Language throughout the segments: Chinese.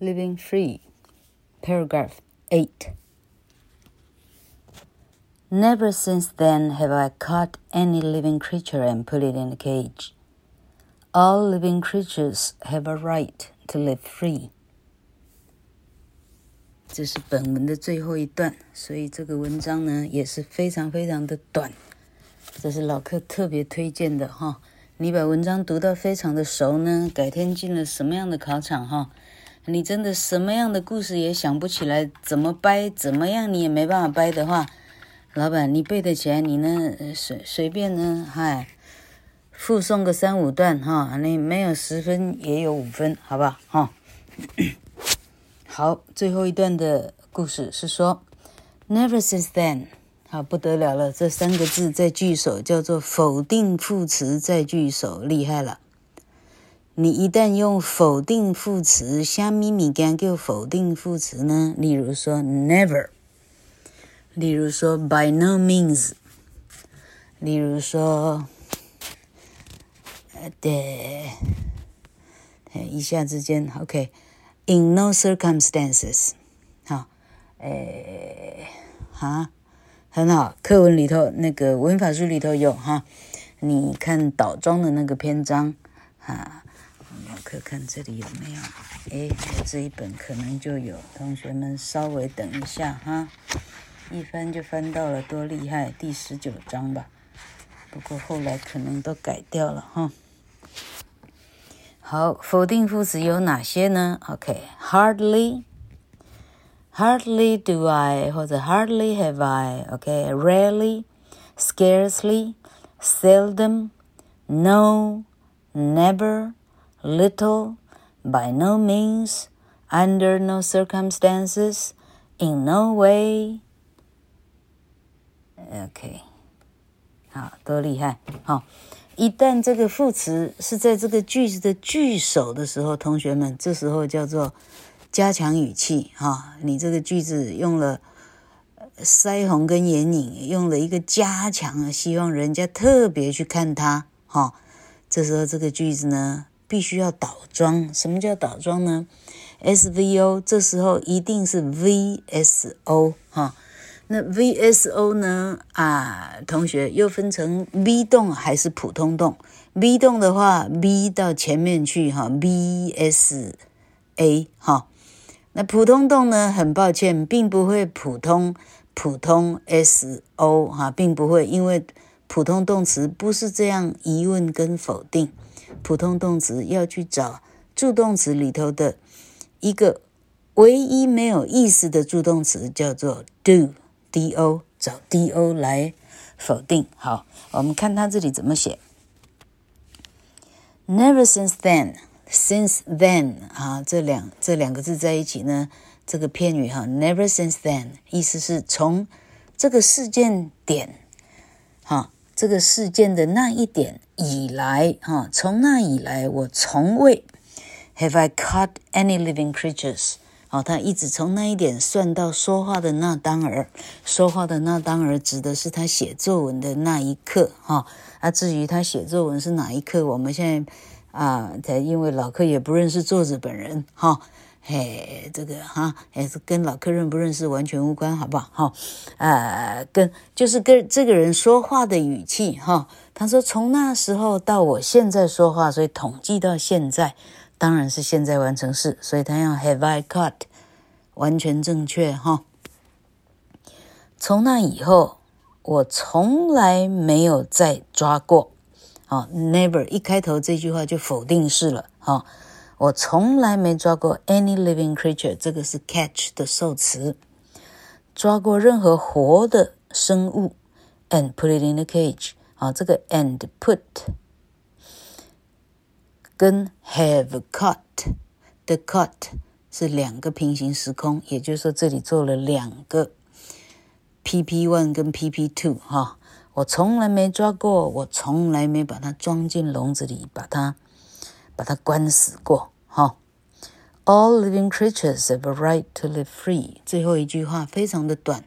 living free. Paragraph 8. Never since then have I caught any living creature and put it in a cage. All living creatures have a right to live free. 这是本文的最后一段，所以这个文章呢也是非常非常的短。这是老客特别推荐的哈。你把文章读到非常的熟呢，改天进了什么样的考场哈， 你真的什么样的故事也想不起来，怎么掰怎么样你也没办法掰的话，老板你背得起来，你呢随随便呢嗨，附送个三五段哈，你没有十分也有五分，好不好哈？好，最后一段的故事是说，Never since then。好，不得了了，这三个字在句首叫做否定副词在句首，厉害了。你一旦用否定副词，虾米米干叫否定副词呢？例如说 never，例如说 by no means，例如说呃对，一下之间，OK，in no circumstances，好，诶，哈。很好，课文里头那个文法书里头有哈，你看倒装的那个篇章啊，我们看看这里有没有？哎，这一本可能就有，同学们稍微等一下哈，一翻就翻到了，多厉害，第十九章吧。不过后来可能都改掉了哈。好，否定副词有哪些呢？OK，hardly，hardly do I 或者 Hardly have I。OK，rarely，scarcely，seldom，no，never little，by no means，Under no circumstances，In no way，OK，好，多厉害！好，一旦这个副词是在这个句子的句首的时候，同学们，这时候叫做。加强语气哈，你这个句子用了腮红跟眼影，用了一个加强，希望人家特别去看它哈。这时候这个句子呢，必须要倒装。什么叫倒装呢？SVO，这时候一定是 VSO 哈。那 VSO 呢？啊，同学又分成 V 动还是普通动？V 动的话，V 到前面去哈，VSA 哈。那普通动呢？很抱歉，并不会普通普通 S O 哈，并不会，因为普通动词不是这样疑问跟否定，普通动词要去找助动词里头的一个唯一没有意思的助动词，叫做 do D O，找 D O 来否定。好，我们看它这里怎么写，Never since then。Since then，啊，这两这两个字在一起呢，这个片语哈，never since then，意思是从这个事件点，这个事件的那一点以来，哈，从那以来，我从未 have I caught any living creatures，好，他一直从那一点算到说话的那当儿，说话的那当儿指的是他写作文的那一刻，哈，啊，至于他写作文是哪一刻，我们现在。啊，他因为老客也不认识作者本人，哈，嘿，这个哈，还是跟老客认不认识完全无关，好不好？哈，啊，跟就是跟这个人说话的语气，哈，他说从那时候到我现在说话，所以统计到现在，当然是现在完成式，所以他要 have I caught，完全正确，哈。从那以后，我从来没有再抓过。好，never 一开头这句话就否定式了。好，我从来没抓过 any living creature，这个是 catch 的受词，抓过任何活的生物，and put it in the cage。啊，这个 and put 跟 have caught 的 caught 是两个平行时空，也就是说这里做了两个 PP one 跟 PP two 哈。我从来没抓过，我从来没把它装进笼子里，把它把它关死过。哈，All living creatures have a right to live free。最后一句话非常的短，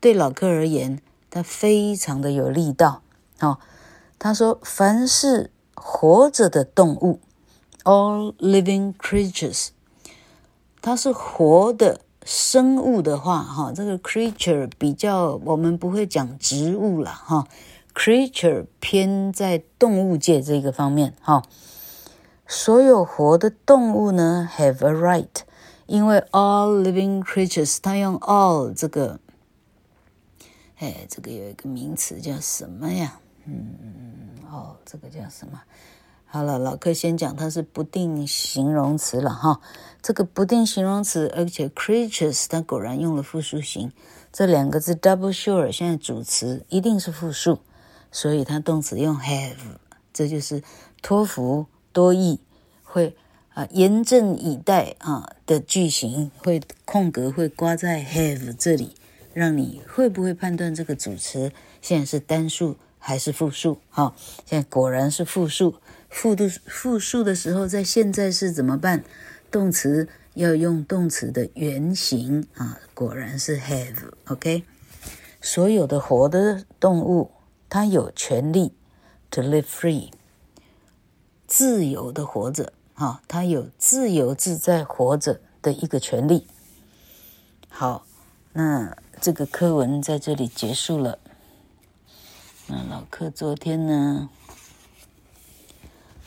对老客而言，它非常的有力道。哈，他说：“凡是活着的动物，all living creatures，它是活的生物的话，哈，这个 creature 比较我们不会讲植物了，哈，creature 偏在动物界这个方面，哈，所有活的动物呢 have a right，因为 all living creatures，它用 all 这个，哎，这个有一个名词叫什么呀？嗯，哦，这个叫什么？好了，老柯先讲，它是不定形容词了哈。这个不定形容词，而且 creatures 它果然用了复数形，这两个字 double sure 现在主词一定是复数，所以它动词用 have，这就是托福多义会啊严阵以待啊的句型，会空格会挂在 have 这里，让你会不会判断这个主词现在是单数还是复数？哈，现在果然是复数。复的复数的时候，在现在是怎么办？动词要用动词的原形啊，果然是 have。OK，所有的活的动物，它有权利 to live free，自由的活着啊，他有自由自在活着的一个权利。好，那这个课文在这里结束了。那老柯昨天呢？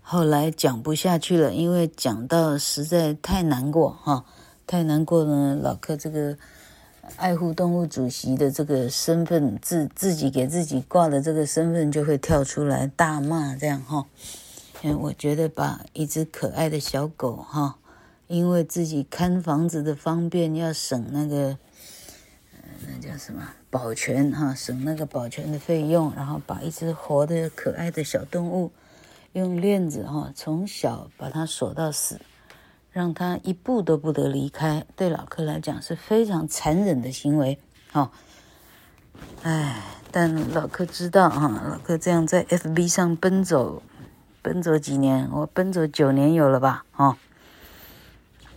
后来讲不下去了，因为讲到实在太难过哈，太难过呢。老柯这个爱护动物主席的这个身份，自自己给自己挂的这个身份就会跳出来大骂这样哈。我觉得把一只可爱的小狗哈，因为自己看房子的方便要省那个，那叫什么保全哈，省那个保全的费用，然后把一只活的可爱的小动物。用链子哈，从小把它锁到死，让它一步都不得离开。对老柯来讲是非常残忍的行为，哈。哎，但老柯知道哈，老柯这样在 FB 上奔走，奔走几年，我奔走九年有了吧，哈。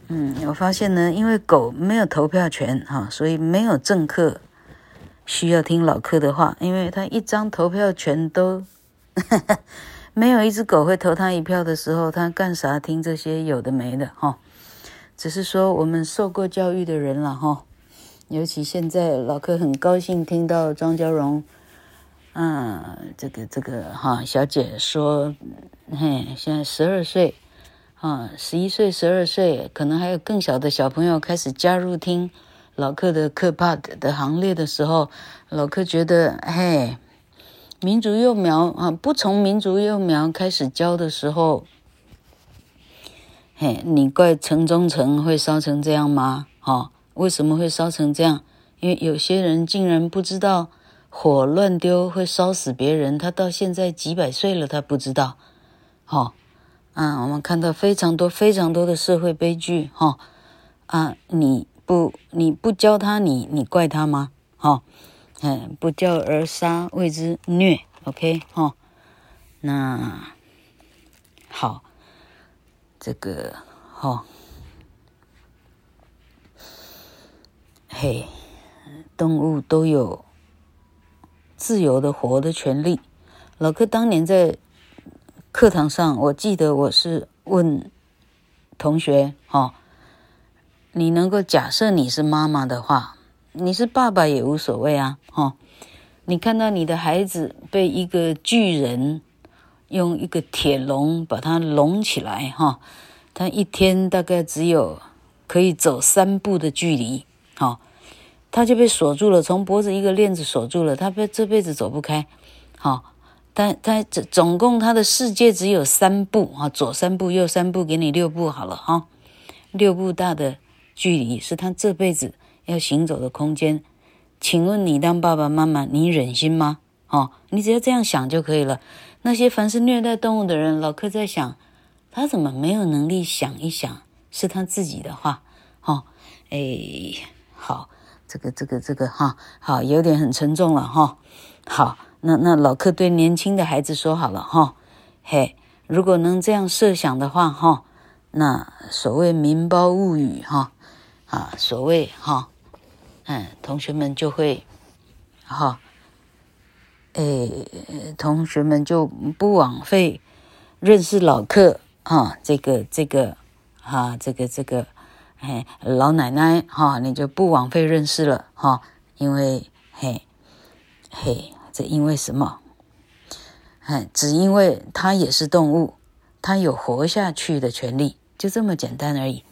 嗯，我发现呢，因为狗没有投票权哈，所以没有政客需要听老柯的话，因为他一张投票权都。没有一只狗会投他一票的时候，他干啥听这些有的没的哈？只是说我们受过教育的人了哈，尤其现在老柯很高兴听到庄娇荣，嗯，这个这个哈小姐说，嘿，现在十二岁，啊，十一岁、十二岁，可能还有更小的小朋友开始加入听老客的课吧的行列的时候，老客觉得嘿。民族幼苗啊，不从民族幼苗开始教的时候，嘿，你怪城中城会烧成这样吗？哈、哦，为什么会烧成这样？因为有些人竟然不知道火乱丢会烧死别人，他到现在几百岁了，他不知道。哈、哦，啊，我们看到非常多非常多的社会悲剧。哈、哦，啊，你不你不教他，你你怪他吗？哈、哦。嗯，不教而杀谓之虐，OK 哈？那好，这个哈，嘿，动物都有自由的活的权利。老柯当年在课堂上，我记得我是问同学哈，你能够假设你是妈妈的话。你是爸爸也无所谓啊，哈！你看到你的孩子被一个巨人用一个铁笼把他笼起来，哈，他一天大概只有可以走三步的距离，哈，他就被锁住了，从脖子一个链子锁住了，他被这辈子走不开，好，但他总总共他的世界只有三步，啊，左三步右三步，给你六步好了，哈，六步大的距离是他这辈子。要行走的空间，请问你当爸爸妈妈，你忍心吗？哦，你只要这样想就可以了。那些凡是虐待动物的人，老柯在想，他怎么没有能力想一想，是他自己的话？哦，哎，好，这个这个这个哈，好，有点很沉重了哈。好，那那老客对年轻的孩子说好了哈，嘿，如果能这样设想的话哈，那所谓民胞物语哈，啊，所谓哈。嗯，同学们就会，哈，诶，同学们就不枉费认识老客啊，这个这个，啊，这个这个，嘿，老奶奶哈，你就不枉费认识了哈，因为嘿嘿，这因为什么？哎，只因为它也是动物，它有活下去的权利，就这么简单而已。